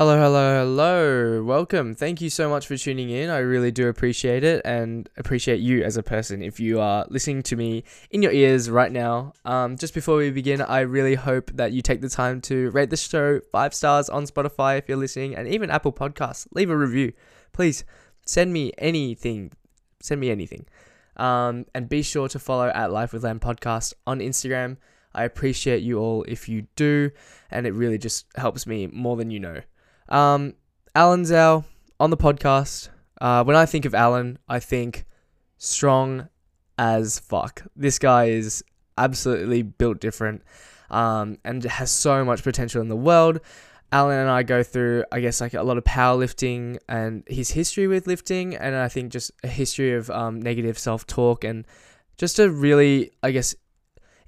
Hello, hello, hello. Welcome. Thank you so much for tuning in. I really do appreciate it and appreciate you as a person if you are listening to me in your ears right now. Um, just before we begin, I really hope that you take the time to rate the show five stars on Spotify if you're listening and even Apple Podcasts. Leave a review. Please send me anything. Send me anything. Um, and be sure to follow at Life with Lamb Podcast on Instagram. I appreciate you all if you do, and it really just helps me more than you know. Um, Alan Zhao on the podcast. Uh, when I think of Alan, I think strong as fuck. This guy is absolutely built different um, and has so much potential in the world. Alan and I go through, I guess, like a lot of powerlifting and his history with lifting, and I think just a history of um, negative self talk and just a really, I guess,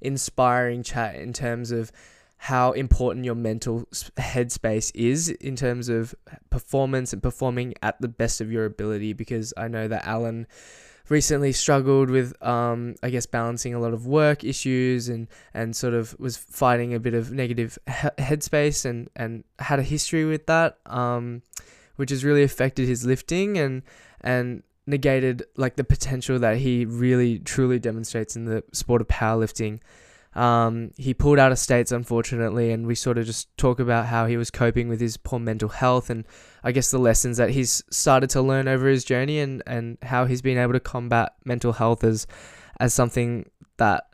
inspiring chat in terms of how important your mental headspace is in terms of performance and performing at the best of your ability. Because I know that Alan recently struggled with, um, I guess, balancing a lot of work issues and, and sort of was fighting a bit of negative he- headspace and, and had a history with that, um, which has really affected his lifting and, and negated like the potential that he really truly demonstrates in the sport of powerlifting. Um, he pulled out of states, unfortunately, and we sort of just talk about how he was coping with his poor mental health and I guess the lessons that he's started to learn over his journey and, and how he's been able to combat mental health as as something that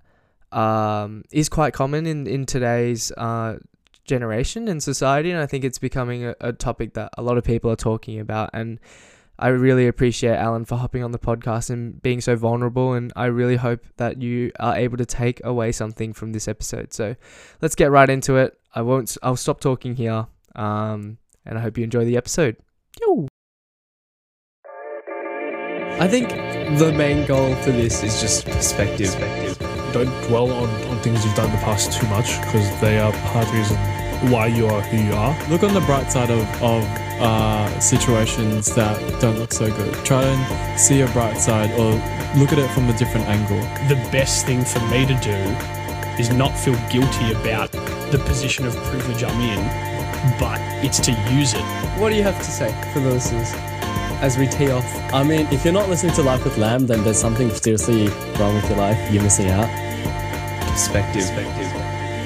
um, is quite common in, in today's uh, generation and society. And I think it's becoming a, a topic that a lot of people are talking about. And I really appreciate Alan for hopping on the podcast and being so vulnerable. And I really hope that you are able to take away something from this episode. So let's get right into it. I won't. I'll stop talking here. Um, and I hope you enjoy the episode. Yo. I think the main goal for this is just perspective. perspective. Don't dwell on, on things you've done in the past too much because they are part of the reason why you are who you are. Look on the bright side of, of uh, situations that don't look so good. Try and see a bright side or look at it from a different angle. The best thing for me to do is not feel guilty about the position of privilege I'm in, but it's to use it. What do you have to say for the listeners as we tee off? I mean, if you're not listening to Life with Lamb, then there's something seriously wrong with your life. You're missing out. Perspective.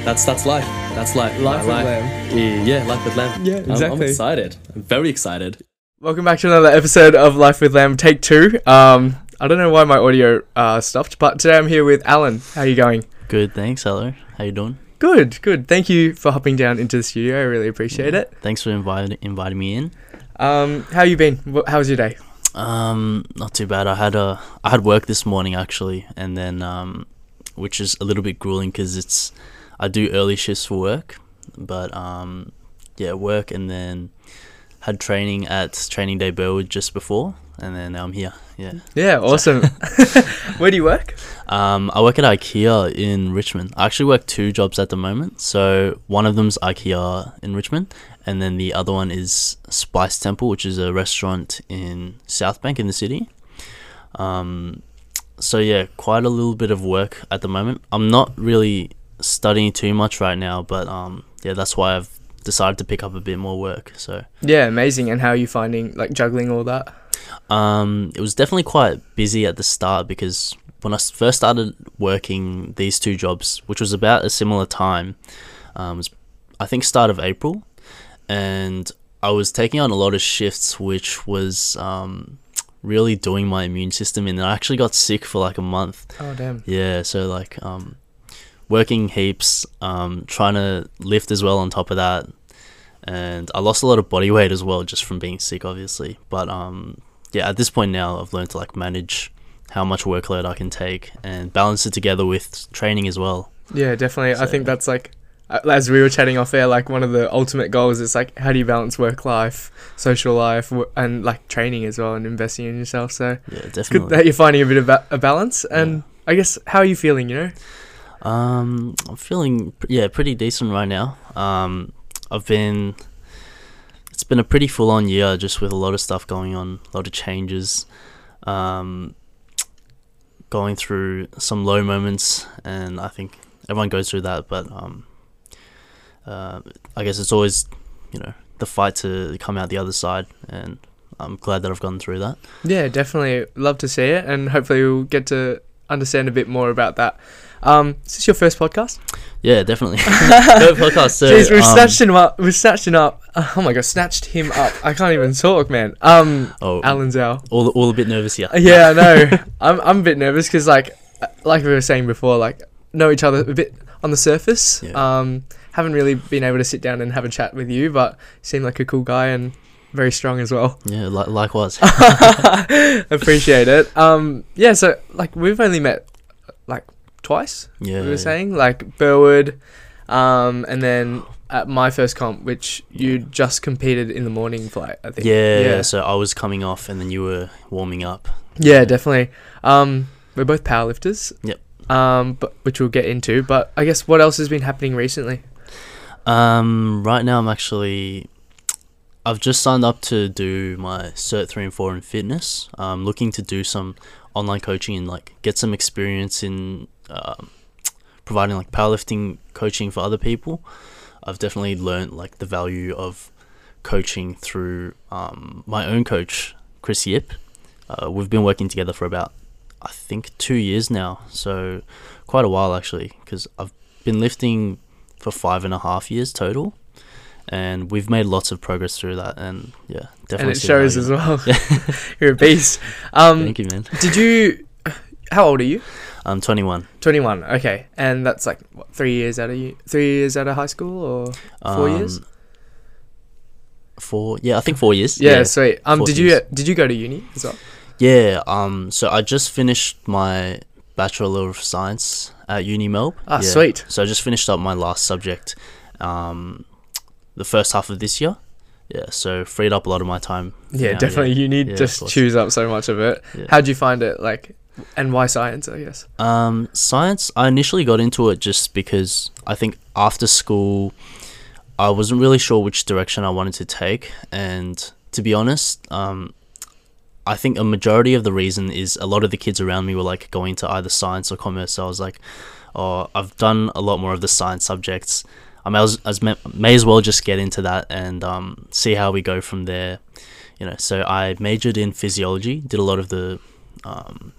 That's that's life. That's life. Life My with Lamb. Yeah, yeah, life with Lamb. Yeah, I'm- I'm, excited. I'm very excited. Welcome back to another episode of Life with Lamb, take two. Um, I don't know why my audio uh, stopped, but today I'm here with Alan. How are you going? Good, thanks. Hello, how you doing? Good, good. Thank you for hopping down into the studio. I really appreciate it. Thanks for inviting inviting me in. Um, how you been? Wh- How was your day? Um, not too bad. I had a I had work this morning actually, and then um, which is a little bit grueling because it's I do early shifts for work, but um, yeah, work and then had training at Training Day Burwood just before, and then now I'm here. Yeah. Yeah, awesome. Where do you work? Um, I work at IKEA in Richmond. I actually work two jobs at the moment. So one of them's IKEA in Richmond, and then the other one is Spice Temple, which is a restaurant in South Bank in the city. Um, so yeah, quite a little bit of work at the moment. I'm not really studying too much right now, but um, yeah, that's why I've decided to pick up a bit more work. So Yeah, amazing. And how are you finding like juggling all that? Um, it was definitely quite busy at the start because when I first started working these two jobs, which was about a similar time, um, was I think start of April, and I was taking on a lot of shifts, which was um, really doing my immune system in. And I actually got sick for like a month. Oh damn. Yeah, so like um, working heaps, um, trying to lift as well on top of that, and I lost a lot of body weight as well just from being sick, obviously. But um, yeah, at this point now, I've learned to like manage how much workload I can take and balance it together with training as well. Yeah, definitely. I think that's like as we were chatting off air, like one of the ultimate goals is like how do you balance work life, social life, and like training as well, and investing in yourself. So Yeah, it's good that you're finding a bit of ba- a balance. And I guess how are you feeling? You know. Um, I'm feeling yeah pretty decent right now. Um, I've been it's been a pretty full on year just with a lot of stuff going on, a lot of changes. Um, going through some low moments, and I think everyone goes through that. But um, uh, I guess it's always you know the fight to come out the other side, and I'm glad that I've gone through that. Yeah, definitely love to see it, and hopefully we'll get to understand a bit more about that. Um, is this your first podcast? Yeah, definitely. Go podcast. So, Jeez, we've um, snatched him up. We've snatched him up. Oh my god, snatched him up. I can't even talk, man. Um, oh, Alan Zhao. all all a bit nervous here. Yeah, I know. I'm I'm a bit nervous because like like we were saying before, like know each other a bit on the surface. Yeah. Um, haven't really been able to sit down and have a chat with you, but seem like a cool guy and very strong as well. Yeah, li- likewise. Appreciate it. Um, yeah. So like we've only met like twice. Yeah, we were saying like Burwood, um, and then at my first comp, which you just competed in the morning flight. I think. Yeah, Yeah. So I was coming off, and then you were warming up. Yeah, definitely. Um, we're both powerlifters. Yep. Um, but which we'll get into. But I guess what else has been happening recently? Um, right now I'm actually, I've just signed up to do my Cert three and four in fitness. I'm looking to do some online coaching and like get some experience in um, providing like powerlifting coaching for other people. I've definitely learned like the value of coaching through um, my own coach, Chris Yip. Uh, we've been working together for about, I think, two years now. So quite a while actually, because I've been lifting for five and a half years total, and we've made lots of progress through that. And yeah, definitely. and it shows as well. You're a beast. Um, Thank you, man. did you? How old are you? I'm 21. Twenty one. Okay, and that's like what, three years out of you, three years out of high school, or four years? Um, Four, yeah, I think four years. Yeah, sweet. Um, four did you years. did you go to uni as well? Yeah, um, so I just finished my Bachelor of Science at Uni Melb. Ah, Yeah. sweet. So I just finished up my last subject, um, the first half of this year. Yeah, so freed up a lot of my time. Yeah, now, definitely. You need Yeah, of just course. chews up so much of it. Yeah. How'd you find it? Like, and why science? I guess. Um, science. I initially got into it just because I think after school, I wasn't really sure which direction I wanted to take, and to be honest, um, I think a majority of the reason is a lot of the kids around me were like going to either science or commerce. So I was like, oh, I've done a lot more of the science subjects. I may as, may, may as well just get into that and um, see how we go from there. You know, so I majored in physiology, did a lot of the um,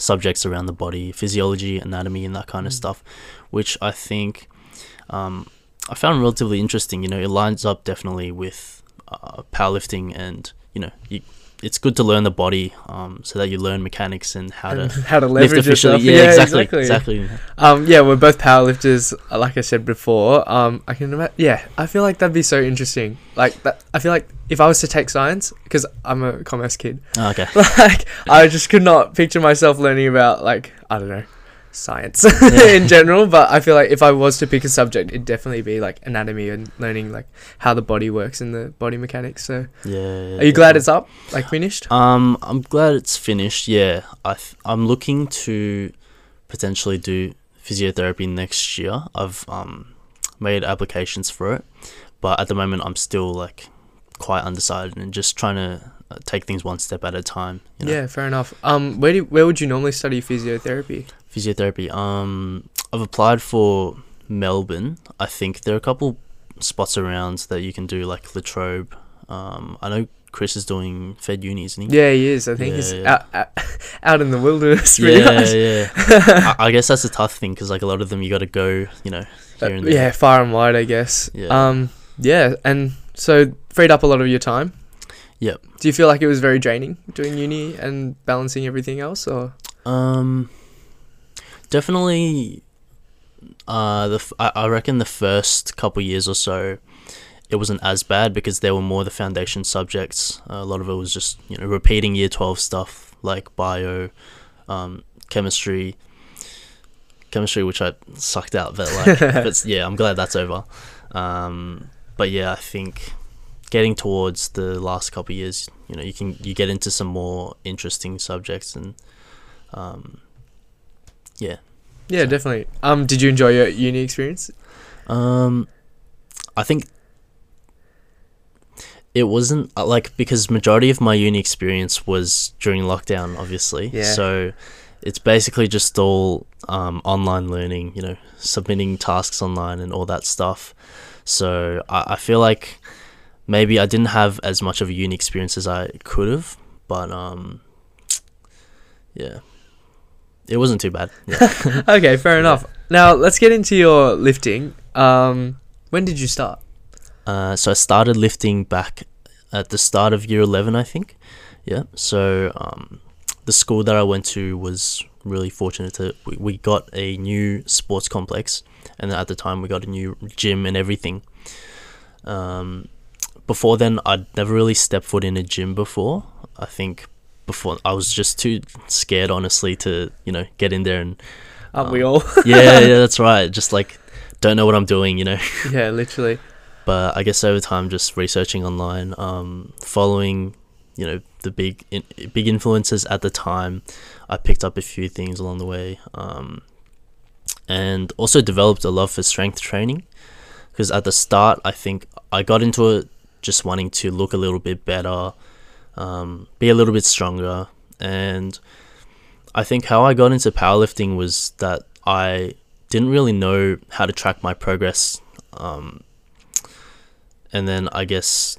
subjects around the body, physiology, anatomy, and that kind of stuff, which I think um, I found relatively interesting. You know, it lines up definitely with uh, powerlifting, and you know, you, it's good to learn the body um, so that you learn mechanics and how and to how to lift leverage efficiently. yourself. Yeah, exactly, exactly. Um, yeah, we're both powerlifters. uh, Like I said before, um, I can imagine. Yeah, I feel like that'd be so interesting. Like that, I feel like if I was to take science, because I'm a commerce kid, Oh, okay. like I just could not picture myself learning about like I don't know science in general. But I feel like if I was to pick a subject, it'd definitely be like anatomy and learning like how the body works and the body mechanics. So, Yeah. are you glad it's up, like finished? Um, I'm glad it's finished. Yeah, I th- I'm looking to potentially do physiotherapy next year. I've um made applications for it, but at the moment I'm still like quite undecided and just trying to uh, take things one step at a time. You know? Yeah, fair enough. Um, where do where would you normally study physiotherapy? Physiotherapy. Um, I've applied for Melbourne. I think there are a couple spots around that you can do like La Trobe. Um, I know Chris is doing Fed Uni, isn't he? Yeah, he is. I think he's Yeah, Out, out out in the wilderness. Yeah, much. yeah. I, I guess that's a tough thing because like a lot of them you got to go, you know, Uh, here and there. yeah, far and wide, I guess. Yeah. Um, yeah, and so freed up a lot of your time. Yep. Do you feel like it was very draining doing uni and balancing everything else, or Um, definitely. Uh, the f- I, reckon the first couple years or so, it wasn't as bad because there were more the foundation subjects. a lot of it was just you know repeating year twelve stuff like bio, um, chemistry. Chemistry, which I sucked out, but like, but yeah, I'm glad that's over. Um, but yeah, I think getting towards the last couple of years, you know, you can you get into some more interesting subjects and um, yeah. yeah, definitely. Um, did you enjoy your uni experience? Um, I think it wasn't uh, like because majority of my uni experience was during lockdown, obviously. Yeah. So it's basically just all um, online learning, you know, submitting tasks online and all that stuff. So I, I feel like maybe I didn't have as much of a uni experience as I could have, but um, yeah, it wasn't too bad. Yeah. okay, fair enough. Now let's get into your lifting. Um, when did you start? Uh, so I started lifting back at the start of year 11, I think. Yeah. So um, the school that I went to was really fortunate to we, we got a new sports complex, and at the time we got a new gym and everything. Um, before then, I'd never really stepped foot in a gym before. I think before I was just too scared, honestly, to you know get in there and Aren't we Um, all? yeah, yeah, that's right. Just like don't know what I'm doing, you know. yeah, literally. but I guess over time, just researching online, um, following, you know, the big in, big influencers at the time, I picked up a few things along the way, um, and also developed a love for strength training. Because at the start, I think I got into it just wanting to look a little bit better, um, be a little bit stronger, and I think how I got into powerlifting was that I didn't really know how to track my progress. Um, and then I guess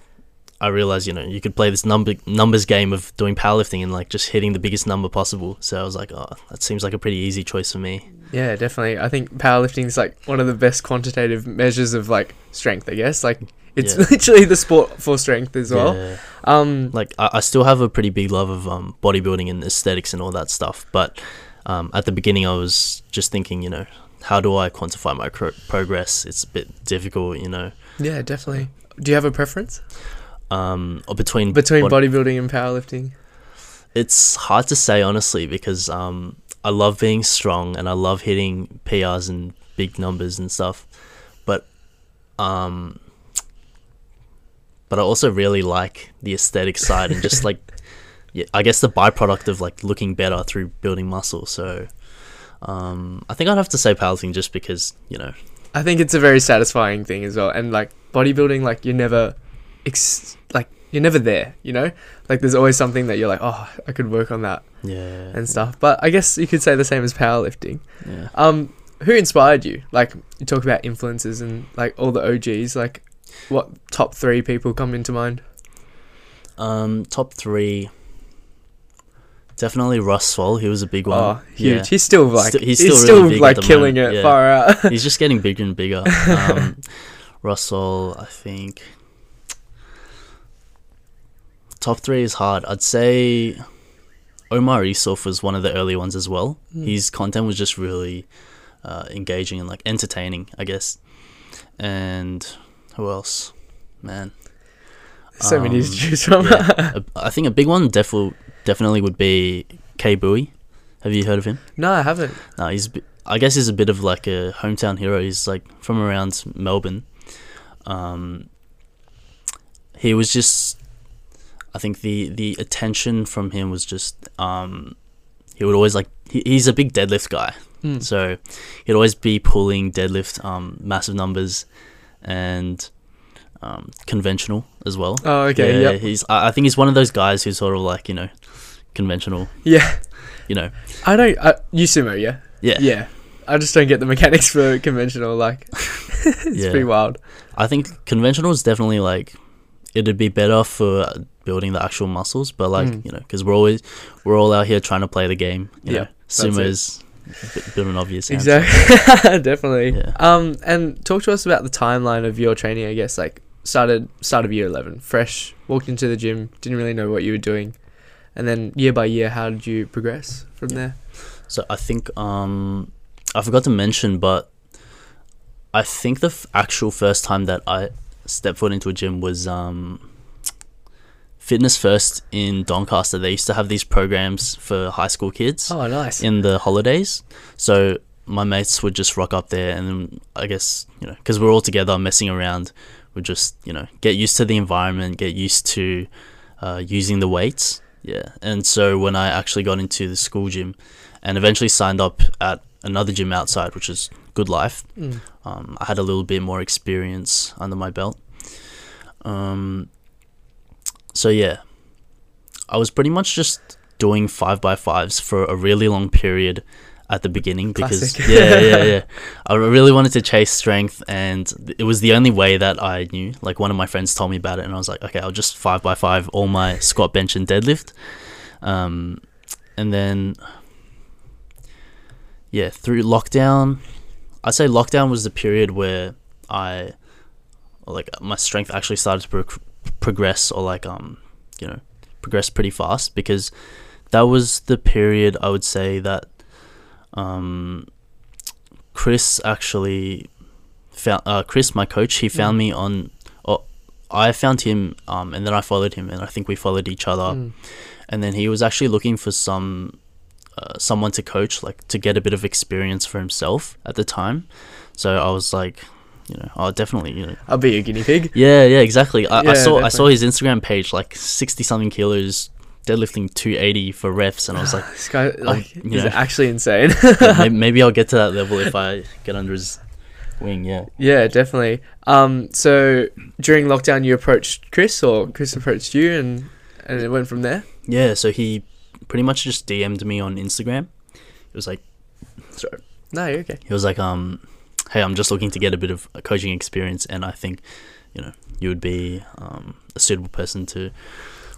I realized, you know, you could play this number numbers game of doing powerlifting and like just hitting the biggest number possible. So I was like, oh, that seems like a pretty easy choice for me. Yeah, definitely. I think powerlifting is like one of the best quantitative measures of like strength. I guess like it's Yeah. literally the sport for strength as well. Yeah. Um, Like I, I still have a pretty big love of um, bodybuilding and aesthetics and all that stuff. But um, at the beginning, I was just thinking, you know, how do I quantify my cro- progress? It's a bit difficult, you know. yeah, definitely. Do you have a preference Um, or between between bod- bodybuilding and powerlifting? It's hard to say honestly because um, I love being strong and I love hitting PRs and big numbers and stuff, but um, but I also really like the aesthetic side and just like yeah, I guess the byproduct of like looking better through building muscle. So um, I think I'd have to say powerlifting just because you know I think it's a very satisfying thing as well. And like bodybuilding, like you're never, ex- like you're never there. You know, like there's always something that you're like, oh, I could work on that yeah and stuff. But I guess you could say the same as powerlifting. yeah. Um, who inspired you? Like you talk about influences and like all the OGs. Like, what top three people come into mind? Um, top three. Definitely Russwole. He was a big one. Oh, huge! Yeah. He's still like Sti- he's, he's still, still really big like killing moment, it yeah. far out. He's just getting bigger and bigger. Um, Russell, I think. Top three is hard. I'd say Omar Isuf was one of the early ones as well. Hmm. His content was just really uh, engaging and like entertaining, I guess. And who else? Man, so many to um, choose from. yeah. A- I think a big one definitely definitely would be K Bowie. Have you heard of him? no, I haven't. No, he's. a I guess he's a bit of like a hometown hero. He's like from around Melbourne. Um, he was just. I think the the attention from him was just. Um, he would always like. He, he's a big deadlift guy, Hmm. so he'd always be pulling deadlift, um, massive numbers, and. Um, conventional as well. Oh, okay. yeah, Yep. he's. I, I think he's one of those guys who's sort of like you know, conventional. Yeah. You know, I don't. I, you sumo, yeah. yeah, Yeah. I just don't get the mechanics for conventional. Like, it's Yeah. pretty wild. I think conventional is definitely like it'd be better for building the actual muscles, but like Mm. you know, because we're always we're all out here trying to play the game. You Yeah, know, it. sumo is a bit, bit of an obvious answer. Exactly. Definitely. Yeah. Um, and talk to us about the timeline of your training. I guess like started start of year eleven, fresh, walked into the gym, didn't really know what you were doing, and then year by year, how did you progress from there? So I think um I forgot to mention, but I think the f- actual first time that I stepped foot into a gym was um Fitness First in Doncaster. They used to have these programs for high school kids. Oh, nice. in the holidays. So my mates would just rock up there, and then I guess you know because we're all together messing around, would just you know get used to the environment, get used to uh, using the weights. Yeah, and so when I actually got into the school gym, and eventually signed up at another gym outside, which is Goodlife, Mm. um, I had a little bit more experience under my belt. Um, so yeah, I was pretty much just doing five by fives for a really long period at the beginning because Classic. yeah, yeah, yeah. I really wanted to chase strength, and it was the only way that I knew. Like one of my friends told me about it, and I was like, okay, I'll just five by five all my squat, bench, and deadlift. Um, and then yeah, through lockdown, I'd say lockdown was the period where I like my strength actually started to pro- progress or like um you know progress pretty fast because that was the period I would say that um Chris actually found uh Chris my coach he found me on or I found him um and then I followed him and I think we followed each other. Mm. and then he was actually looking for some uh, someone to coach like to get a bit of experience for himself at the time. So I was like you know I'll definitely you know I'll be a guinea pig. yeah, yeah, exactly. I, I Yeah, saw I saw his Instagram page like sixty something kilos, deadlifting two eighty for reps, and I was like, This guy like you is know. actually insane. yeah, maybe, maybe I'll get to that level if I get under his wing. Yeah. yeah, definitely. Um, so during lockdown, you approached Chris, or Chris approached you, and and it went from there. Yeah. So he pretty much just DM'd me on Instagram. It was like, sorry. No, you're okay. He was like, um, hey, I'm just looking to get a bit of a coaching experience, and I think, you know, you would be um, a suitable person to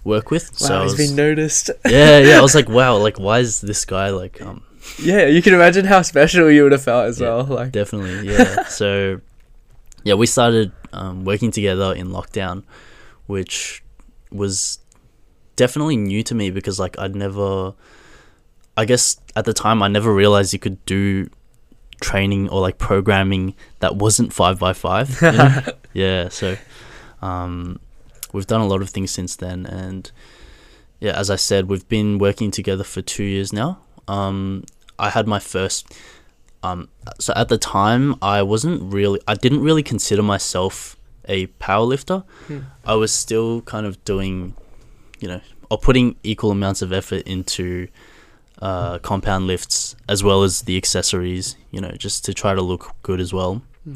work with. Wow, so he's was- been noticed. yeah, yeah. I was like, wow, like why is this guy like um yeah, you can imagine how special you would have felt as Yeah. well. Like, Definitely, yeah. so, yeah, we started um, working together in lockdown, which was definitely new to me because, like, I'd never, I guess at the time, I never realized you could do training or like programming that wasn't five by five. you know? yeah, so um, we've done a lot of things since then, and yeah, as I said, we've been working together for two years now. Um, I had my first um, so at the time I wasn't really I didn't really consider myself a power lifter. Hmm. I was still kind of doing you know or putting equal amounts of effort into uh, compound lifts as well as the accessories, you know, just to try to look good as well. Hmm.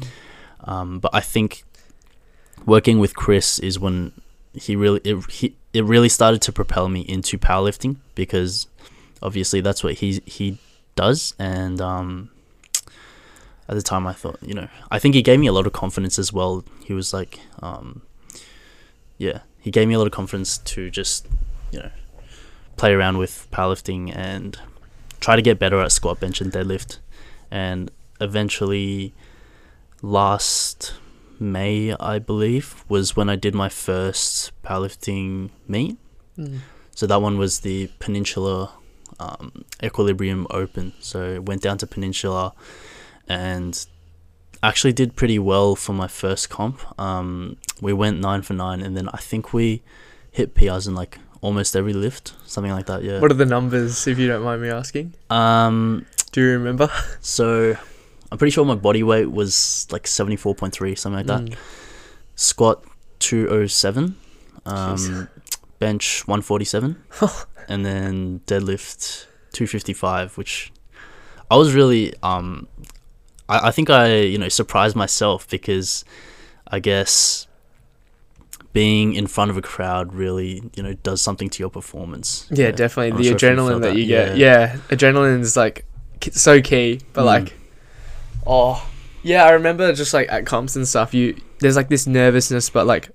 Um, but I think working with Chris is when he really it, he, it really started to propel me into powerlifting because obviously that's what he he does and um at the time I thought you know I think he gave me a lot of confidence as well he was like um yeah he gave me a lot of confidence to just you know play around with powerlifting and try to get better at squat bench and deadlift and eventually last May I believe was when I did my first powerlifting meet Mm. so that one was the Peninsula um, Equilibrium Open. So went down to Peninsula and actually did pretty well for my first comp. Um, we went nine for nine, and then I think we hit PRs in like almost every lift, something like that. Yeah. What are the numbers, if you don't mind me asking? Um. Do you remember? So I'm pretty sure my body weight was like seventy four point three, something like that. Mm. Squat two oh seven. Um, Jeez. bench 147 and then deadlift 255 which i was really um I, I think i you know surprised myself because i guess being in front of a crowd really you know does something to your performance Yeah, definitely. I'm The sure adrenaline that, that. you get. Yeah, adrenaline's like so key. But Mm. like, oh, yeah, I remember just like at comps and stuff. You there's like this nervousness, but like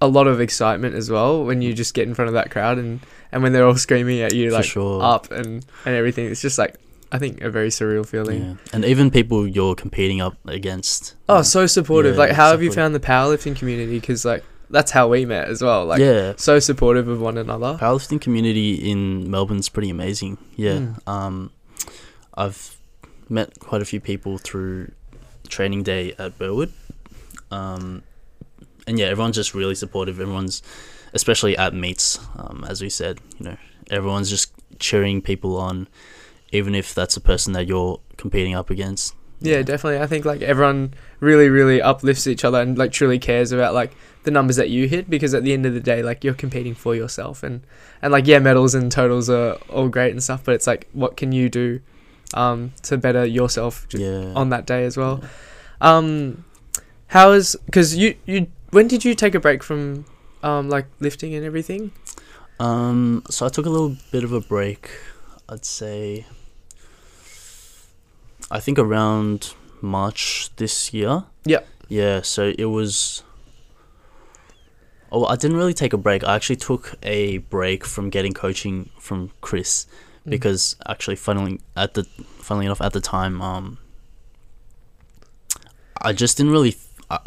a lot of excitement as well when you just get in front of that crowd and and when they're all screaming at you like sure. up and and everything. It's just like I think a very surreal feeling. yeah. and even people you're competing up against Oh, so supportive. Yeah, like, how have you found the powerlifting community? Because like that's how we met as well. Like, yeah so supportive of one another. powerlifting community in Melbourne's pretty amazing. Yeah. Mm. Um, I've met quite a few people through training day at Burwood. Um, and yeah, everyone's just really supportive. Everyone's, especially at meets, um, as we said, you know, everyone's just cheering people on, even if that's a person that you're competing up against. Yeah, definitely. I think like everyone really, really uplifts each other and like truly cares about like the numbers that you hit because at the end of the day, like you're competing for yourself and and like yeah, medals and totals are all great and stuff, but it's like what can you do um to better yourself Yeah. on that day as well. Um, how is because you you when did you take a break from um like lifting and everything? Um, so I took a little bit of a break. I'd say I think around March this year. Yeah. Yeah, so it was. Oh, I didn't really take a break. I actually took a break from getting coaching from Chris Mm. because actually, funnily at the funnily enough, at the time, um, I just didn't really. I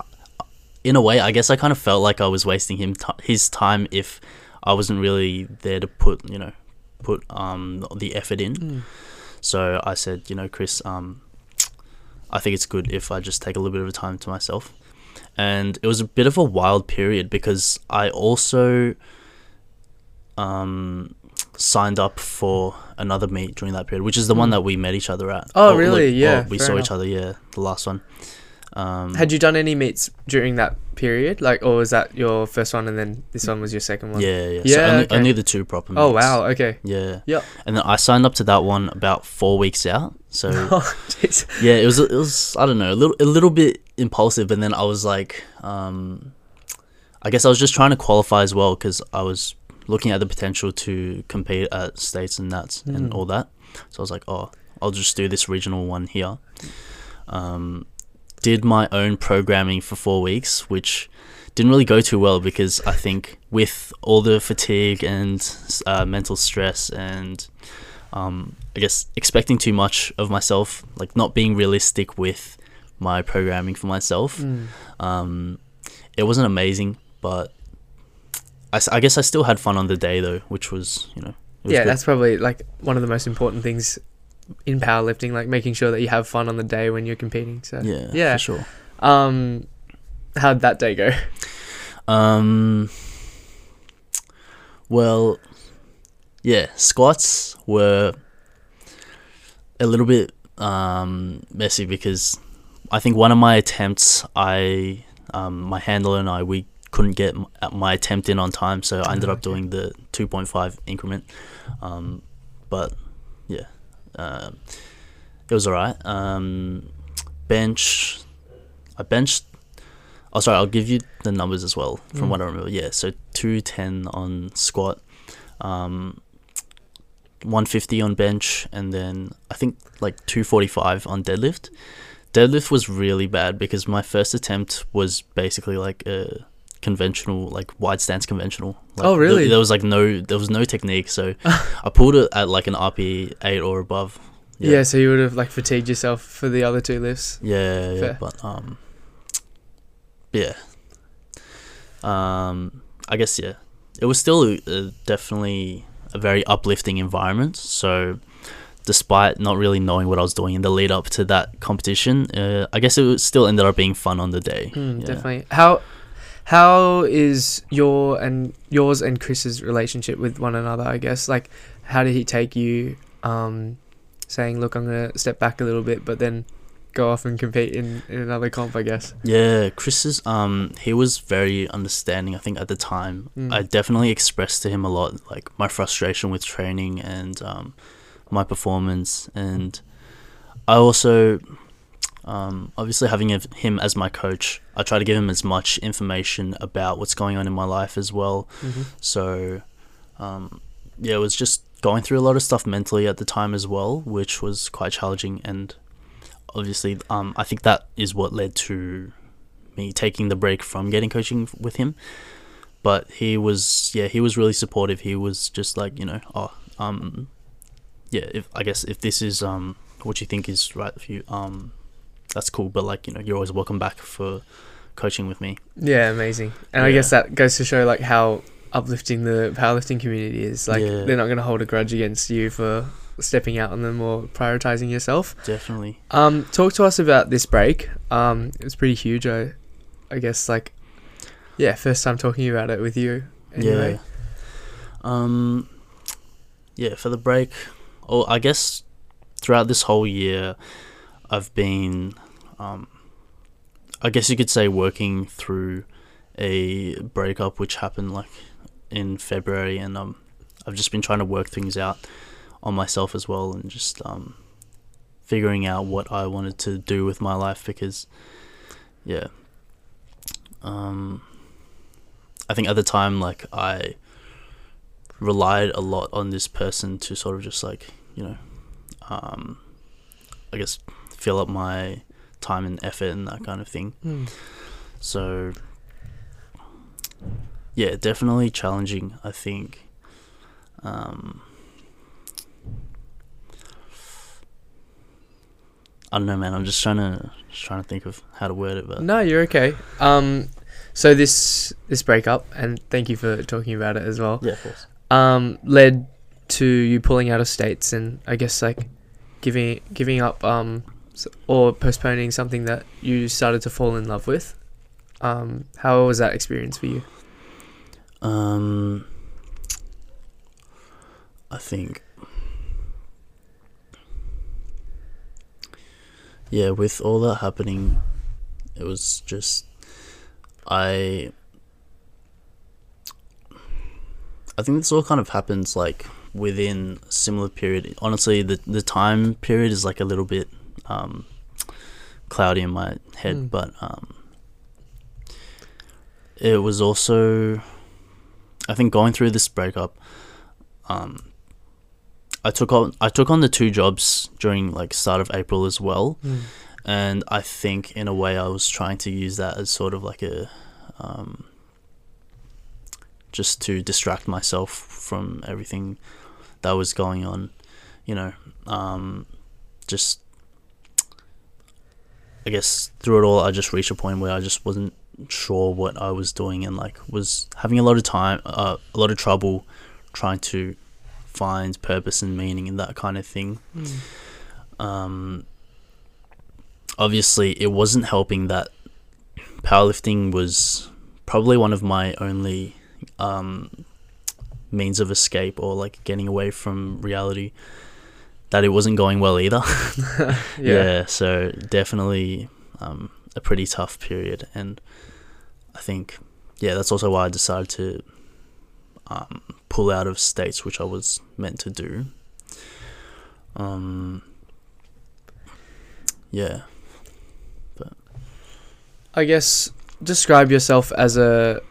in a way, I guess I kind of felt like I was wasting him t- his time if I wasn't really there to put you know put um the effort in. Mm. So I said, you know, Chris, um, I think it's good if I just take a little bit of time to myself. And it was a bit of a wild period because I also um, signed up for another meet during that period, which is the one Mm. that we met each other at. Oh, Or, really? like, Yeah, we saw enough. each other. Yeah, the last one. Um, Had you done any meets during that period? Like, or was that your first one and then this one was your second one? yeah, yeah. Yeah, so only, okay. only the two proper. Oh wow. Okay. Yeah. Yep. And then I signed up to that one about four weeks out. So Oh, yeah, it was it was I don't know a little a little bit impulsive, but then I was like, um, I guess I was just trying to qualify as well because I was looking at the potential to compete at states and and Mm. all that. So I was like, oh, I'll just do this regional one here. Um, did my own programming for four weeks, which didn't really go too well because I think with all the fatigue and uh, mental stress and um, I guess expecting too much of myself, like not being realistic with my programming for myself. Mm. Um, it wasn't amazing, but I guess I still had fun on the day though, which was you know. was Yeah, good. that's probably like one of the most important things in powerlifting, like making sure that you have fun on the day when you're competing. So, yeah, yeah. for sure. um, how'd that day go? Um. Well, yeah, squats were a little bit um, messy because I think one of my attempts, I um, my handler and I, we couldn't get uh, my attempt in on time, so I ended Oh, up doing the two point five increment. Um, but um, it was alright. Um, bench, I benched. Oh, sorry. I'll give you the numbers as well from Mm. what I remember. Yeah, so two ten on squat, um, one fifty on bench, and then I think like two forty five on deadlift. Deadlift was really bad because my first attempt was basically like a conventional, like wide stance conventional. Like, Oh, really? There, was like no, there was no technique, so I pulled it at like an RPE eight or above. Yeah. so you would have like fatigued yourself for the other two lifts. Yeah, yeah, Fair. but um, yeah. Um, I guess yeah, it was still uh, definitely a very uplifting environment. So, despite not really knowing what I was doing in the lead up to that competition, uh, I guess it still ended up being fun on the day. Mm, yeah. Definitely. How how is your and yours and Chris's relationship with one another? I guess like how did he take you um, saying, "Look, I'm gonna step back a little bit," but then go off and compete in, in another comp? I guess. Yeah, Chris's um he was very understanding. I think at the time, Mm. I definitely expressed to him a lot like my frustration with training and um my performance, and I also um obviously having him- as my coach, I try to give him as much information about what's going on in my life as well. Mm-hmm. So, um, yeah, it was just going through a lot of stuff mentally at the time as well, which was quite challenging. And obviously, um, I think that is what led to me taking the break from getting coaching with him. But he was, yeah, he was really supportive. He was just like, you know, oh, um, yeah, if I guess if this is um what you think is right for you, um, that's cool. But like, you know, you're always welcome back for coaching with me. Yeah, amazing. And I guess that goes to show like how uplifting the powerlifting community is. Like Yeah. they're not gonna hold a grudge against you for stepping out on them or prioritizing yourself. Definitely. Um, talk to us about this break. Um, it was pretty huge. I, I guess like, yeah, first time talking about it with you. Anyway. Yeah. Um. Yeah, for the break. Oh, I guess throughout this whole year, I've been, um, I guess you could say, working through a breakup which happened like in February, and um, I've just been trying to work things out on myself as well, and just um, figuring out what I wanted to do with my life because, yeah. Um, I think at the time, like I relied a lot on this person to sort of just like you know, um, I guess fill up my time and effort and that kind of thing. Hmm. So yeah, definitely challenging. I think. Um, I don't know, man. I'm just trying to just trying to think of how to word it, but No, you're okay. Um, so this this breakup, and thank you for talking about it as well. yeah, of course. Um, led to you pulling out of states, and I guess like giving giving up um or postponing something that you started to fall in love with. Um, how was that experience for you? Um, I think. Yeah, with all that happening, it was just I. I think this all kind of happens like within similar period. Honestly, the the time period is like a little bit um, cloudy in my head, Mm. but um, it was also I think going through this breakup, um, I took on I took on the two jobs during like start of April as well, and I think in a way I was trying to use that as sort of like a, um, just to distract myself from everything that was going on, you know, um, just. I guess through it all, I just reached a point where I just wasn't sure what I was doing and like was having a lot of time, uh, a lot of trouble trying to find purpose and meaning and that kind of thing. Um, obviously, it wasn't helping that powerlifting was probably one of my only um, means of escape or like getting away from reality. That it wasn't going well either. yeah. so definitely um, a pretty tough period, and I think yeah, that's also why I decided to um, pull out of states, which I was meant to do. Um, yeah, but I guess describe yourself as a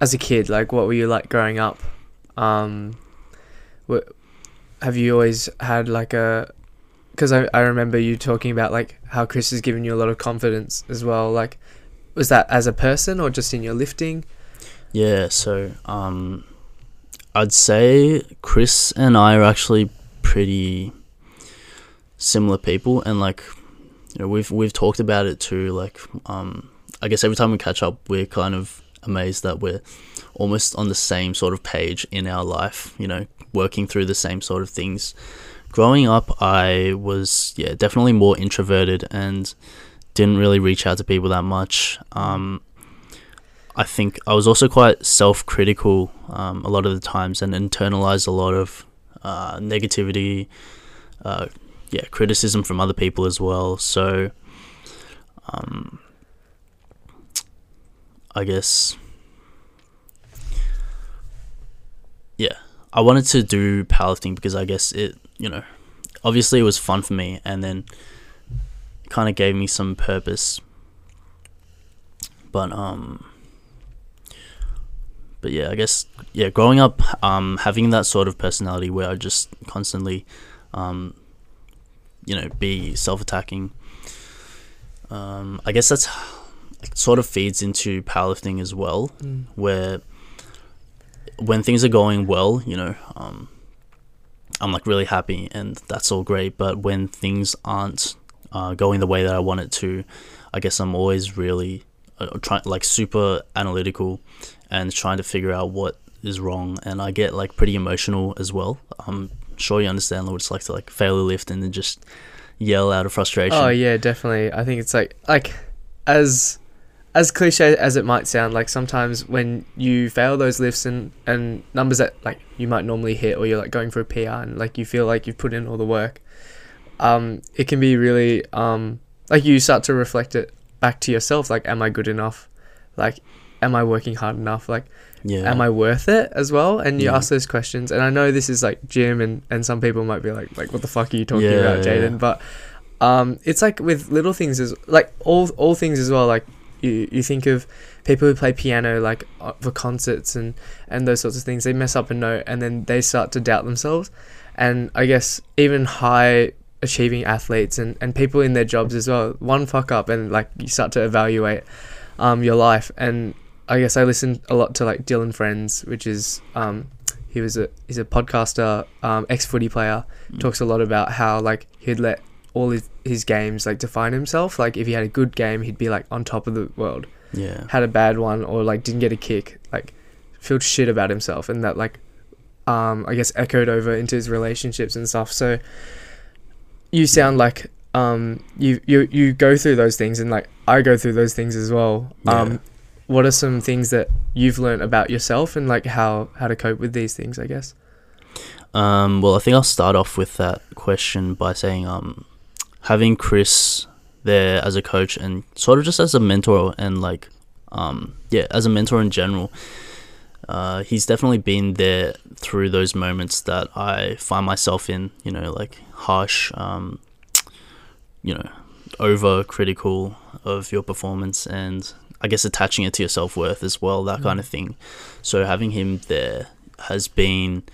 as a kid. Like, what were you like growing up? Um, wha- have you always had like a? Because I I remember you talking about like how Chris has given you a lot of confidence as well. Like, was that as a person or just in your lifting? yeah. So um, I'd say Chris and I are actually pretty similar people, and like you know we've we've talked about it too. Like um, I guess every time we catch up, we're kind of amazed that we're almost on the same sort of page in our life. You know, working through the same sort of things. Growing up, I was yeah definitely more introverted and didn't really reach out to people that much. Um, I think I was also quite self-critical um, a lot of the times and internalized a lot of uh, negativity, uh, yeah, criticism from other people as well. So, um, I guess, yeah, I wanted to do powerlifting because I guess it, you know, obviously it was fun for me, and then kind of gave me some purpose. But um, but yeah, I guess yeah, growing up, um, having that sort of personality where I just constantly, um, you know, be self-attacking. Um, I guess that's sort of feeds into powerlifting as well, where when things are going well, you know, um, I'm like really happy and that's all great. But when things aren't uh, going the way that I want it to, I guess I'm always really uh, trying like super analytical and trying to figure out what is wrong. And I get like pretty emotional as well. I'm sure you understand what it's like to like fail a lift and then just yell out of frustration. Oh yeah, definitely. I think it's like like as as cliche as it might sound, like sometimes when you fail those lifts and and numbers that like you might normally hit, or you're like going for a PR and like you feel like you've put in all the work, um, it can be really um like you start to reflect it back to yourself. Like, am I good enough? Like, am I working hard enough? Like, yeah. am I worth it as well? And you Yeah. ask those questions. And I know this is like gym, and and some people might be like, like, what the fuck are you talking Yeah, about. Jaden? But um, it's like with little things as like all all things as well. Like you you think of people who play piano like uh, for concerts and and those sorts of things. They mess up a note, and then they start to doubt themselves. And I guess even high achieving athletes and, and people in their jobs as well. One fuck up and like you start to evaluate um your life and I guess I listen a lot to like Dyl & Friends, which is um he was a he's a podcaster, um ex footy player, Mm. talks a lot about how like he'd let all his, his games like define himself. Like if he had a good game he'd be like on top of the world. Yeah. Had a bad one or like didn't get a kick, like felt shit about himself and that like um I guess echoed over into his relationships and stuff. So you sound like um you you you go through those things and like I go through those things as well. Yeah. Um what are some things that you've learned about yourself and like how how to cope with these things, I guess? Um, well, I think I'll start off with that question by saying um, having Chris there as a coach and sort of just as a mentor and like um, yeah, as a mentor in general. Uh, he's definitely been there through those moments that I find myself in, you know, like harsh, um, you know, over critical of your performance and I guess attaching it to your self worth as well, that kind of thing. So having him there has been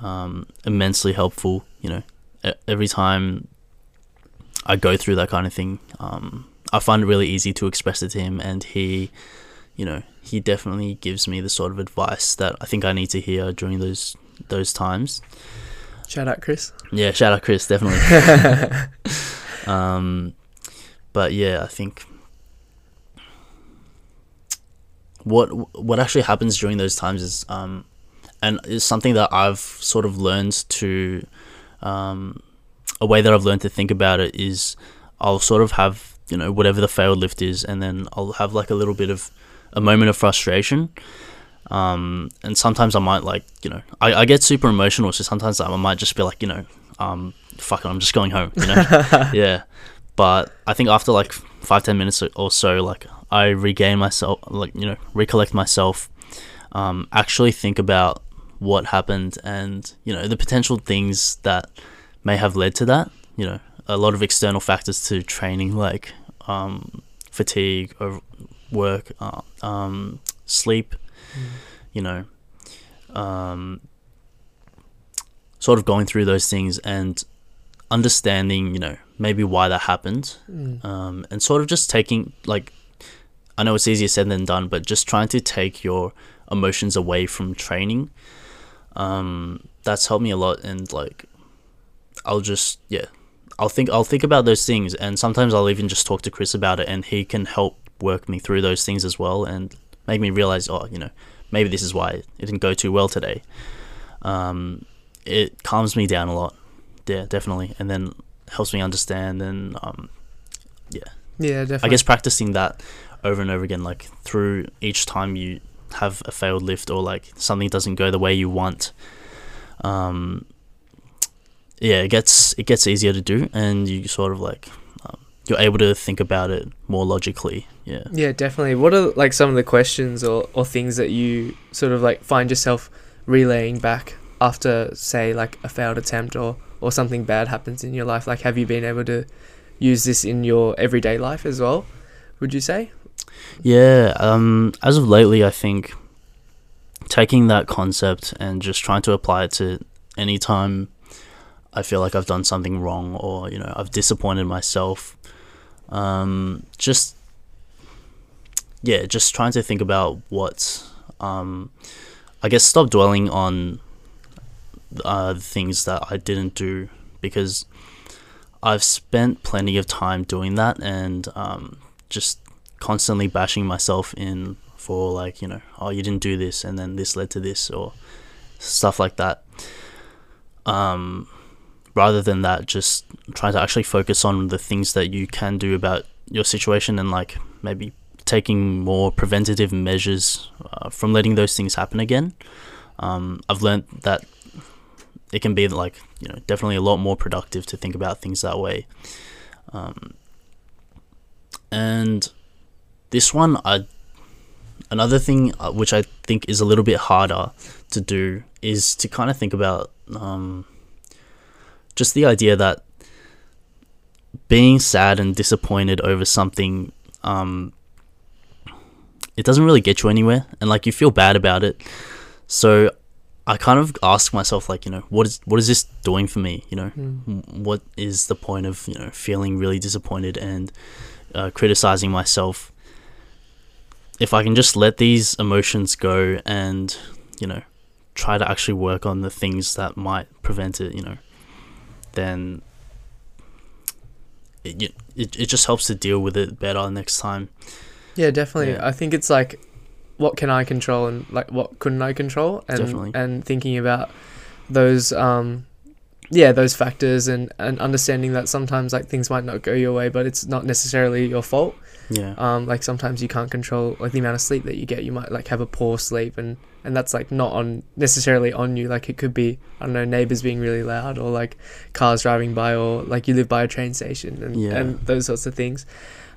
um, immensely helpful. You know, every time I go through that kind of thing, um, I find it really easy to express it to him, and he, you know, he definitely gives me the sort of advice that I think I need to hear during those those times. Shout out Chris. Yeah, shout out Chris, definitely. um, but yeah, I think what what actually happens during those times is um, and it's something that I've sort of learned to um, a way that I've learned to think about it is I'll sort of have you know whatever the failed lift is, and then I'll have like a little bit of a moment of frustration. Um, and sometimes I might like, you know, I, I get super emotional. So sometimes I might just be like, you know, um, fuck it, I'm just going home, you know? yeah. But I think after like five, ten minutes or so, like I regain myself, like, you know, recollect myself, um, actually think about what happened and, you know, the potential things that may have led to that, you know, a lot of external factors to training, like, um, fatigue, or work, uh, um, sleep, you know, um, sort of going through those things and understanding, you know, maybe why that happened, um, and sort of just taking like, I know it's easier said than done, but just trying to take your emotions away from training. Um, that's helped me a lot, and like, I'll just yeah, I'll think I'll think about those things, and sometimes I'll even just talk to Chris about it, and he can help work me through those things as well, and make me realize, oh, you know, maybe this is why it didn't go too well today. Um, it calms me down a lot, yeah, definitely, and then helps me understand, and um, Yeah, yeah, definitely. I guess practicing that over and over again, like through each time you have a failed lift or like something doesn't go the way you want, um, yeah, it gets it gets easier to do, and you sort of like um, you're able to think about it more logically. Yeah. Yeah, definitely. What are like some of the questions or, or things that you sort of like find yourself relaying back after say like a failed attempt or or something bad happens in your life? Like have you been able to use this in your everyday life as well? Would you say? Yeah, um, as of lately, I think taking that concept and just trying to apply it to any time I feel like I've done something wrong or you know I've disappointed myself. Um, just yeah, just trying to think about what um, I guess stop dwelling on uh, things that I didn't do because I've spent plenty of time doing that and um, just constantly bashing myself in for like you know oh you didn't do this and then this led to this or stuff like that um rather than that just trying to actually focus on the things that you can do about your situation and like maybe taking more preventative measures uh, from letting those things happen again. Um i've learned that it can be like you know definitely a lot more productive to think about things that way. Um and this one i another thing uh, which i think is a little bit harder to do is to kind of think about um, just the idea that being sad and disappointed over something um, it doesn't really get you anywhere and like you feel bad about it so I kind of ask myself like, you know, what is what is this doing for me? You know, Mm. What is the point of you know feeling really disappointed and uh, criticizing myself? If I can just let these emotions go and you know try to actually work on the things that might prevent it, you know, then it it, it just helps to deal with it better next time. Yeah, definitely. Yeah. I think it's like, what can I control and like what couldn't I control, and Definitely. and thinking about those, um, yeah, those factors and and understanding that sometimes like things might not go your way, but it's not necessarily your fault. Yeah. Um, like sometimes you can't control like the amount of sleep that you get. You might like have a poor sleep, and and that's like not on necessarily on you. Like it could be I don't know neighbors being really loud, or like cars driving by, or like you live by a train station, and Yeah. and those sorts of things.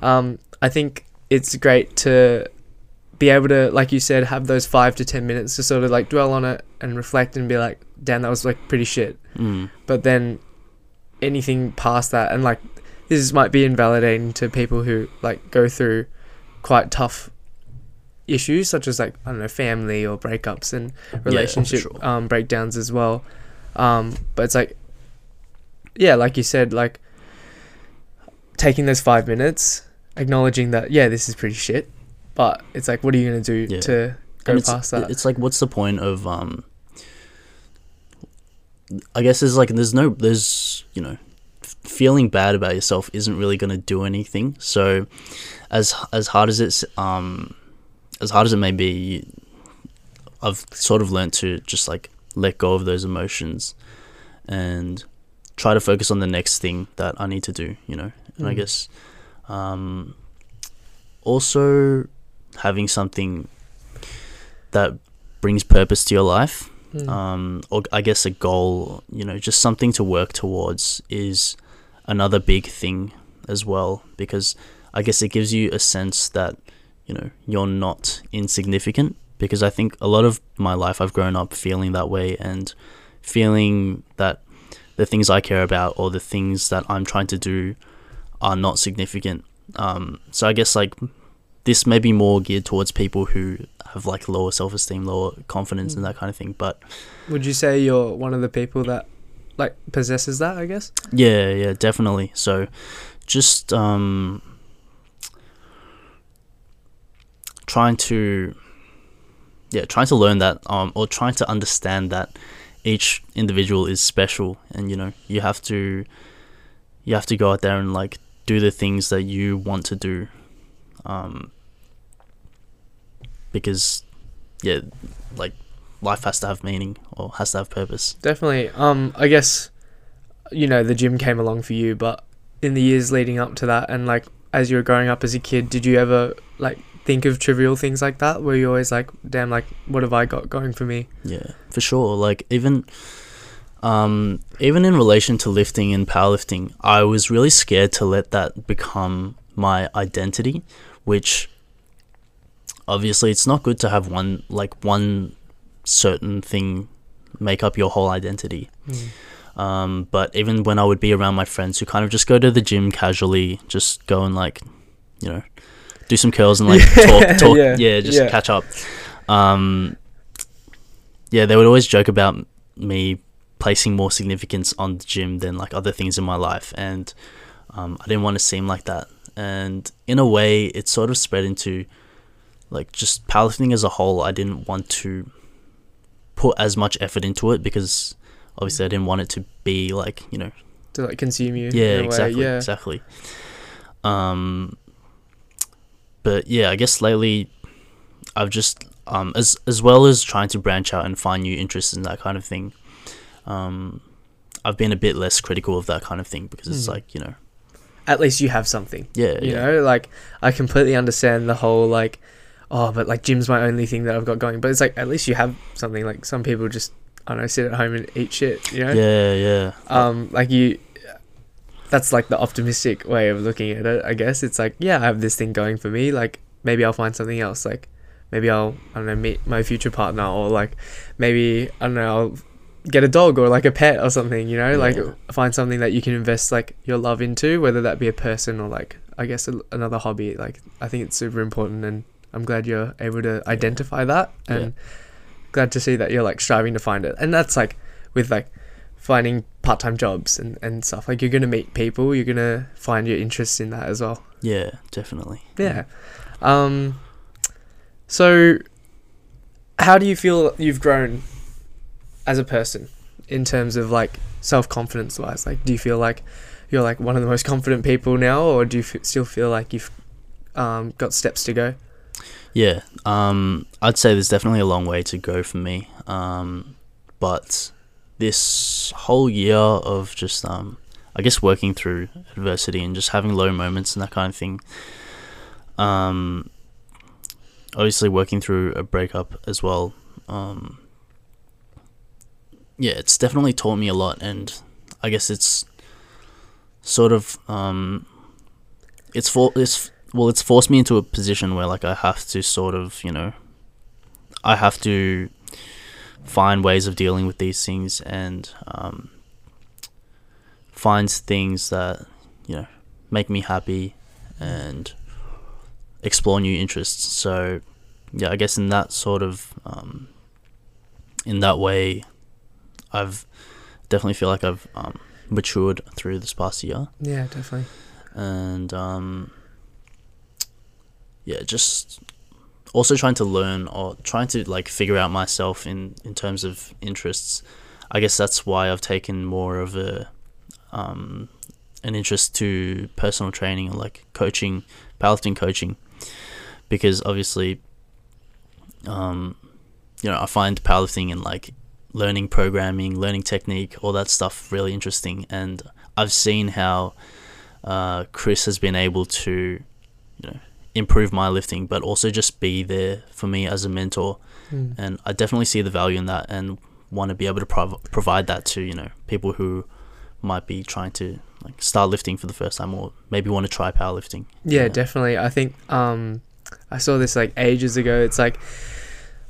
Um, I think it's great to be able to, like you said, have those five to ten minutes to sort of like dwell on it and reflect and be like, damn, that was like pretty shit Mm. but then anything past that and like this might be invalidating to people who like go through quite tough issues such as like I don't know family or breakups and relationship sure. um, breakdowns as well um, but it's like yeah like you said like taking those five minutes acknowledging that yeah this is pretty shit but it's like what are you gonna do Yeah. to go And past that It's like, what's the point of um? I guess there's like there's no there's you know, feeling bad about yourself isn't really gonna do anything. So, as as hard as it's um, as hard as it may be, I've sort of learned to just like let go of those emotions, and try to focus on the next thing that I need to do. You know, and I Mm. guess, um, also having something that brings purpose to your life Mm. um, or I guess a goal, you know, just something to work towards is another big thing as well because I guess it gives you a sense that, you know, you're not insignificant because I think a lot of my life I've grown up feeling that way and feeling that the things I care about or the things that I'm trying to do are not significant. Um, so I guess like this may be more geared towards people who have like lower self-esteem, lower confidence, and that kind of thing. But would you say you're one of the people that like possesses that I guess yeah, yeah, definitely. So just um, trying to yeah, trying to learn that um, or trying to understand that each individual is special, and you know you have to you have to go out there and like do the things that you want to do. Um, because yeah, like life has to have meaning or has to have purpose. Definitely. Um, I guess, you know, the gym came along for you, but in the years leading up to that, and like as you were growing up as a kid, did you ever like think of trivial things like that? Were you always like, damn, like what have I got going for me? Yeah, for sure. Like even um even in relation to lifting and powerlifting, I was really scared to let that become my identity, which obviously it's not good to have one like one certain thing make up your whole identity. Um, but even when I would be around my friends who kind of just go to the gym casually, just go and like, you know, do some curls and like talk, talk, Yeah, yeah, just yeah. catch up. Um, yeah, they would always joke about me placing more significance on the gym than like other things in my life, and um, I didn't want to seem like that. And in a way, it sort of spread into like just powerlifting as a whole. I didn't want to put as much effort into it because obviously I didn't want it to be like you know To like consume you. yeah in a way, exactly Yeah. exactly um but yeah i guess lately i've just um as as well as trying to branch out and find new interests and that kind of thing um i've been a bit less critical of that kind of thing because it's Hmm. like you know At least you have something. yeah You yeah know, like I completely understand the whole like, oh, but like gym's my only thing that I've got going. But it's like at least you have something. Like some people just I don't know sit at home and eat shit. You know. yeah yeah um like you that's like the optimistic way of looking at it i guess it's like yeah i have this thing going for me like maybe i'll find something else like maybe i'll i don't know meet my future partner or like maybe i don't know i'll get a dog or like a pet or something you know like find something that you can invest like your love into whether that be a person or like i guess a, another hobby like i think it's super important and i'm glad you're able to identify that and glad to see that you're like striving to find it, and that's like with like finding part-time jobs and and stuff. Like you're gonna meet people, you're gonna find your interests in that as well. Yeah, definitely. Yeah. Um. So, how do you feel you've grown as a person in terms of like self confidence wise? Like, do you feel like you're like one of the most confident people now, or do you f- still feel like you've um, got steps to go? Yeah, um, I'd say there's definitely a long way to go for me. Um, but this whole year of just, um, I guess, working through adversity and just having low moments and that kind of thing. Um, obviously, working through a breakup as well. Um, yeah, it's definitely taught me a lot, and I guess it's sort of um, it's for it's well, it's forced me into a position where like I have to sort of you know, I have to find ways of dealing with these things and um, find things that you know make me happy and explore new interests. So yeah, I guess in that sort of um, in that way, I've definitely feel like I've um, matured through this past year Yeah, definitely. and um, yeah, just also trying to learn or trying to like figure out myself in in terms of interests. I guess that's why I've taken more of a um, an interest to personal training or like coaching, powerlifting coaching, because obviously, um, you know, I find powerlifting and like learning programming, learning technique, all that stuff really interesting, and I've seen how uh, Chris has been able to, you know, improve my lifting, but also just be there for me as a mentor. Mm. And I definitely see the value in that, and want to be able to prov- provide that to you know people who might be trying to like start lifting for the first time, or maybe want to try powerlifting. Yeah, Yeah. definitely. I think um, I saw this like ages ago. It's like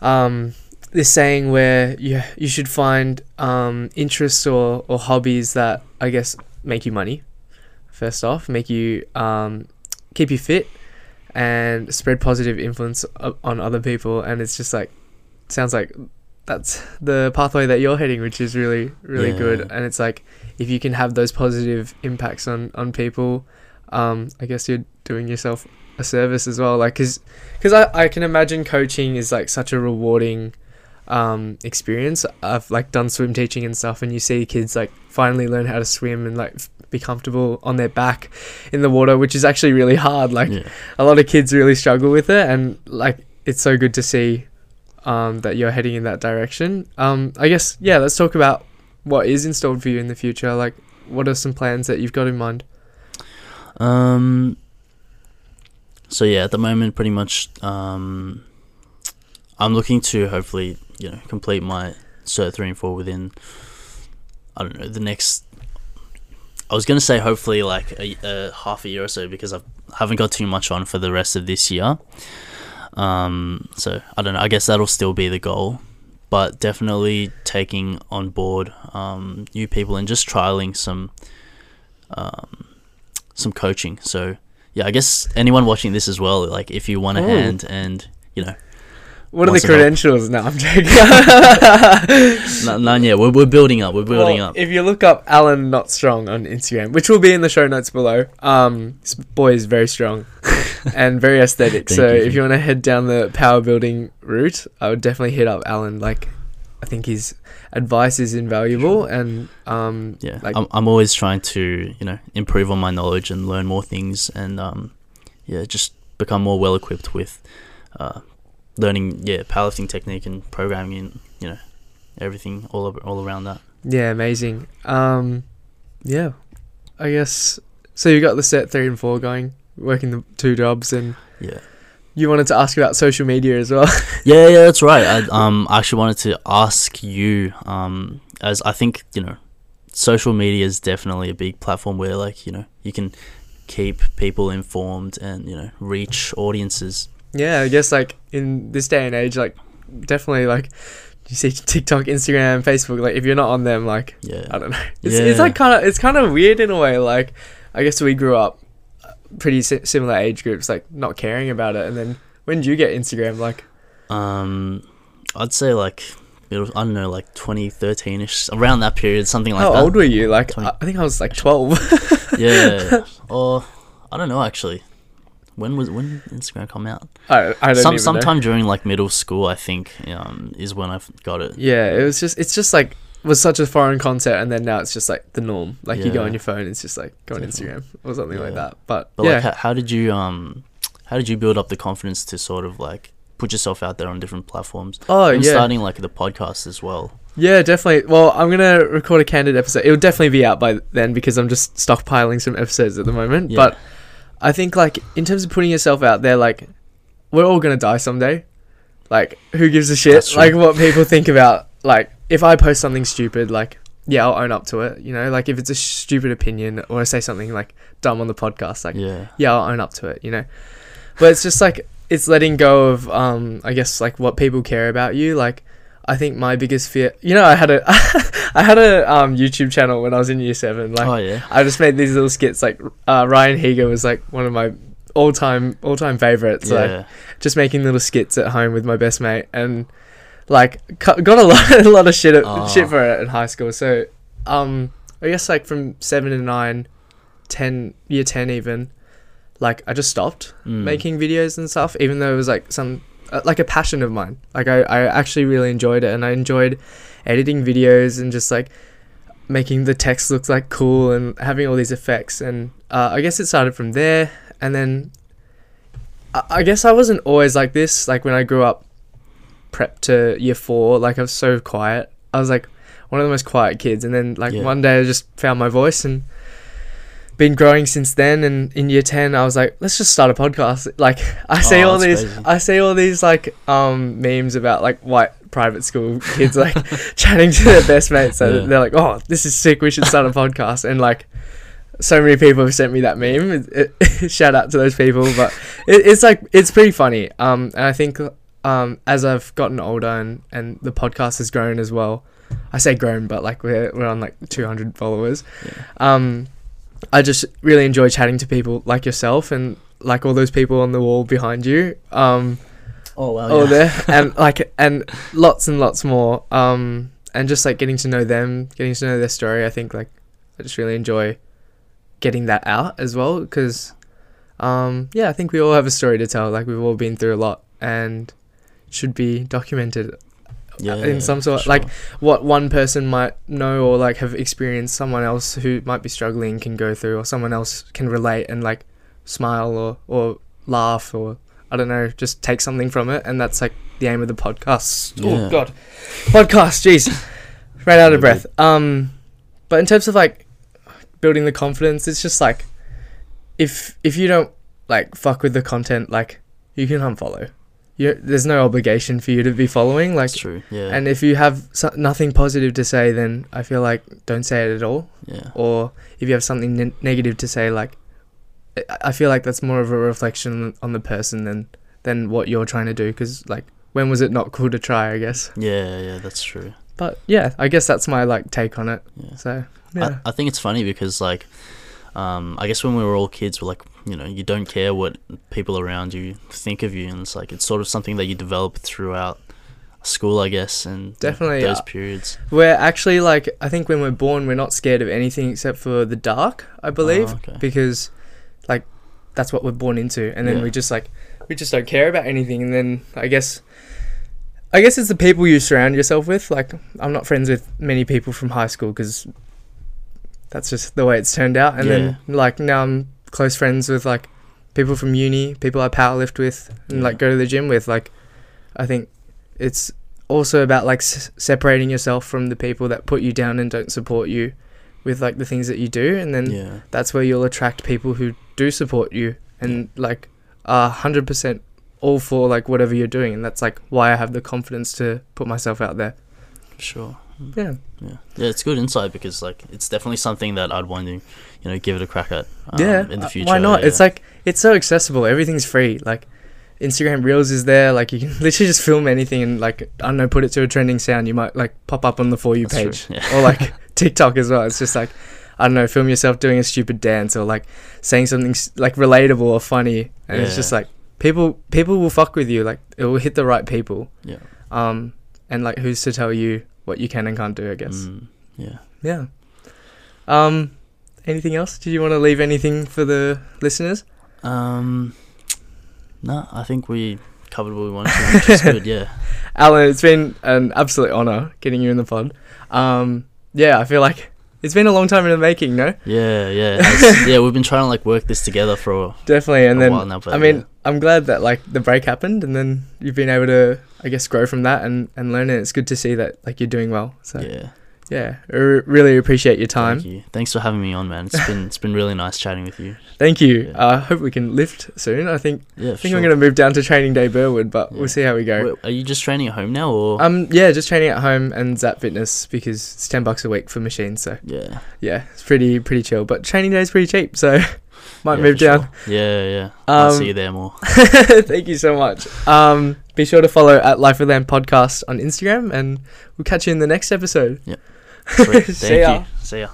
um, this saying where you you should find um, interests or, or hobbies that I guess make you money. First off, make you um, keep you fit and spread positive influence on other people. And it's just like sounds like that's the pathway that you're heading, which is really really Yeah. good. And it's like if you can have those positive impacts on on people um, I guess you're doing yourself a service as well. Like, cause, cause I, I can imagine coaching is like such a rewarding, um, experience. I've like done swim teaching and stuff, and you see kids like finally learn how to swim and like f- be comfortable on their back in the water, which is actually really hard. Like, Yeah. a lot of kids really struggle with it, and like it's so good to see, um, that you're heading in that direction. Um, I guess yeah. Let's talk about what is installed for you in the future. Like, what are some plans that you've got in mind? Um. So yeah, at the moment, pretty much, um, I'm looking to hopefully, you know, complete my cert three and four within, I don't know, the next. I was gonna say hopefully like a, a half a year or so because I haven't got too much on for the rest of this year. Um. So I don't know. I guess that'll still be the goal, but definitely taking on board um new people and just trialing some, um, some coaching. So yeah, I guess anyone watching this as well, like if you want a hand and you know, What are the Wants to help. credentials? No, I'm joking. no, no, yeah, we're, we're building up, we're building Well, up. If you look up Alan Not Strong on Instagram, which will be in the show notes below, um, this boy is very strong and very aesthetic. So you. if you want to head down the power building route, I would definitely hit up Alan. Like, I think his advice is invaluable, and um, yeah, like I'm, I'm always trying to you know improve on my knowledge and learn more things, and um, yeah, just become more well equipped with uh, learning yeah powerlifting technique and programming and you know everything all ab- all around that. yeah, amazing. Um, yeah, I guess so. You got the cert three and four going, working the two jobs, and Yeah. you wanted to ask about social media as well. Yeah, yeah, that's right. I um actually wanted to ask you um as I think you know social media is definitely a big platform where like you know you can keep people informed and you know reach audiences. Yeah, I guess like in this day and age, like definitely like you see TikTok, Instagram, Facebook. Like if you're not on them, like Yeah, I don't know, it's, it's like kind of it's kind of weird in a way. Like I guess we grew up uh, pretty si- similar age groups, like not caring about it. And then when did you get Instagram? Like um, I'd say like middle, I don't know, like 2013 ish, around that period, something like How that. old were you? Like, Twenty- I I think I was like 12. yeah, or I don't know actually. When was when did Instagram come out? I, I don't Some even know. sometime during like middle school, I think, um, is when I got it. Yeah, it was just, it's just like, was such a foreign concept, and then now it's just like the norm. Like, you go on your phone, it's just like, go on Instagram or something like that. But, But yeah. like, how, how did you um, how did you build up the confidence to sort of like put yourself out there on different platforms? oh, and yeah. starting like the podcast as well. Yeah, definitely. Well, I'm gonna record a candid episode. It'll definitely be out by then because I'm just stockpiling some episodes at the moment. Yeah. But I think like in terms of putting yourself out there, like we're all gonna die someday. Like who gives a shit? Like what people think about. Like if I post something stupid, like yeah, I'll own up to it. You know, like if it's a stupid opinion or I say something like dumb on the podcast, like Yeah, yeah, I'll own up to it, you know. But it's just like it's letting go of um I guess like what people care about you. Like I think my biggest fear you know, I had a I had a um YouTube channel when I was in year seven. Like oh yeah, I just made these little skits like uh Ryan Higa was like one of my all time all time favourites. Like yeah, just making little skits at home with my best mate and like cu- got a lot a lot of shit Oh. shit for it in high school so um i guess like from 7 to 9 10 year 10 even like i just stopped Mm. making videos and stuff even though it was like some uh, like a passion of mine. Like I, I actually really enjoyed it and i enjoyed editing videos and just like making the text look like cool and having all these effects. And uh, i guess it started from there. And then I, I guess i wasn't always like this like when i grew up prep to year four like i was so quiet. I was like one of the most quiet kids. And then like Yeah. one day i just found my voice and been growing since then and in year 10 i was like let's just start a podcast. Like i see Oh, all these crazy. i see all these like um memes about like white private school kids like chatting to their best mates. So Yeah. they're like oh this is sick. We should start a podcast. And like so many people have sent me that meme. It- it- shout out to those people. But it, it's like it's pretty funny. Um and i think um as i've gotten older and and the podcast has grown as well i say grown but like we're, we're on like 200 followers. Yeah. um i just really enjoy chatting to people like yourself and like all those people on the wall behind you um Oh wow, oh there. And like and lots and lots more um and just like getting to know them getting to know their story i think like i just really enjoy getting that out as well because um yeah i think we all have a story to tell like we've all been through a lot and should be documented yeah, in some sort- for like- what one person might know or like have experienced someone else who might be struggling can go through or someone else can relate and like smile or or laugh or I don't know just take something from it and that's like the aim of the podcast. Yeah. Oh god. Podcast, jeez. Ran out of breath. Um but in terms of like building the confidence it's just like if if you don't like fuck with the content like you can unfollow. You there's no obligation for you to be following like that's true. Yeah, and if you have so- nothing positive to say, then I feel like don't say it at all. yeah, Or if you have something ne- negative to say, like I- I feel like that's more of a reflection on the person than than what you're trying to do. Because like, when was it not cool to try? I guess. yeah, yeah. That's true. But yeah, I guess that's my like take on it. Yeah. So yeah, I, I think it's funny because like um, I guess when we were all kids we're like you know you don't care what people around you think of you and it's like it's sort of something that you develop throughout school I guess and Definitely, those uh, periods we're actually like I think when we're born, we're not scared of anything except for the dark. I believe Oh, okay. because like that's what we're born into and then Yeah. we just like we just don't care about anything and then i guess i guess it's the people you surround yourself with like i'm not friends with many people from high school because that's just the way it's turned out and then like now i'm close friends with like people from uni people i powerlift with and like go to the gym with like i think it's also about like s- separating yourself from the people that put you down and don't support you with like the things that you do and then yeah. that's where you'll attract people who do support you and like are 100% all for like whatever you're doing and that's like why I have the confidence to put myself out there. sure Yeah. yeah yeah it's good insight because like it's definitely something that I'd want to you know give it a crack at um, yeah. in the uh, future Why not? It's like it's so accessible. Everything's free. Like Instagram Reels is there. Like you can literally just film anything and like I don't know, put it to a trending sound. You might like pop up on the for you That's true, page yeah. or like TikTok as well. It's just like I don't know, film yourself doing a stupid dance or like saying something like relatable or funny, and it's just like people people will fuck with you. Like it will hit the right people. yeah Um, and like who's to tell you what you can and can't do? I guess. Mm, yeah. Yeah. Um, anything else? Did you want to leave anything for the listeners? Um, no, I think we covered what we wanted to, which is good. Yeah. Alan, it's been an absolute honor getting you in the pod. Um, yeah, I feel like it's been a long time in the making, no? Yeah, yeah, yeah. We've been trying to like work this together for a, Definitely. And then, while now, I mean, yeah. I'm glad that like the break happened and then you've been able to, I guess, grow from that and, and learn it. It's good to see that like you're doing well. So yeah, yeah. I re- really appreciate your time. Thank you. Thanks for having me on, man. It's been it's been really nice chatting with you. Thank you. Yeah. I hope we can lift soon. I think Yeah, I think I'm gonna move down to training day Burwood, but Yeah. we'll see how we go. Wait, are you just training at home now, or Um, yeah, just training at home and Zap Fitness because it's ten bucks a week for machines. So yeah, yeah, it's pretty pretty chill. But training day is pretty cheap, so might yeah, move down. sure. Yeah, yeah. I'll Um, see you there more. Thank you so much. Um, be sure to follow at Life with Lamb podcast on Instagram, and we'll catch you in the next episode. Sweet. See Thank ya. you. See ya.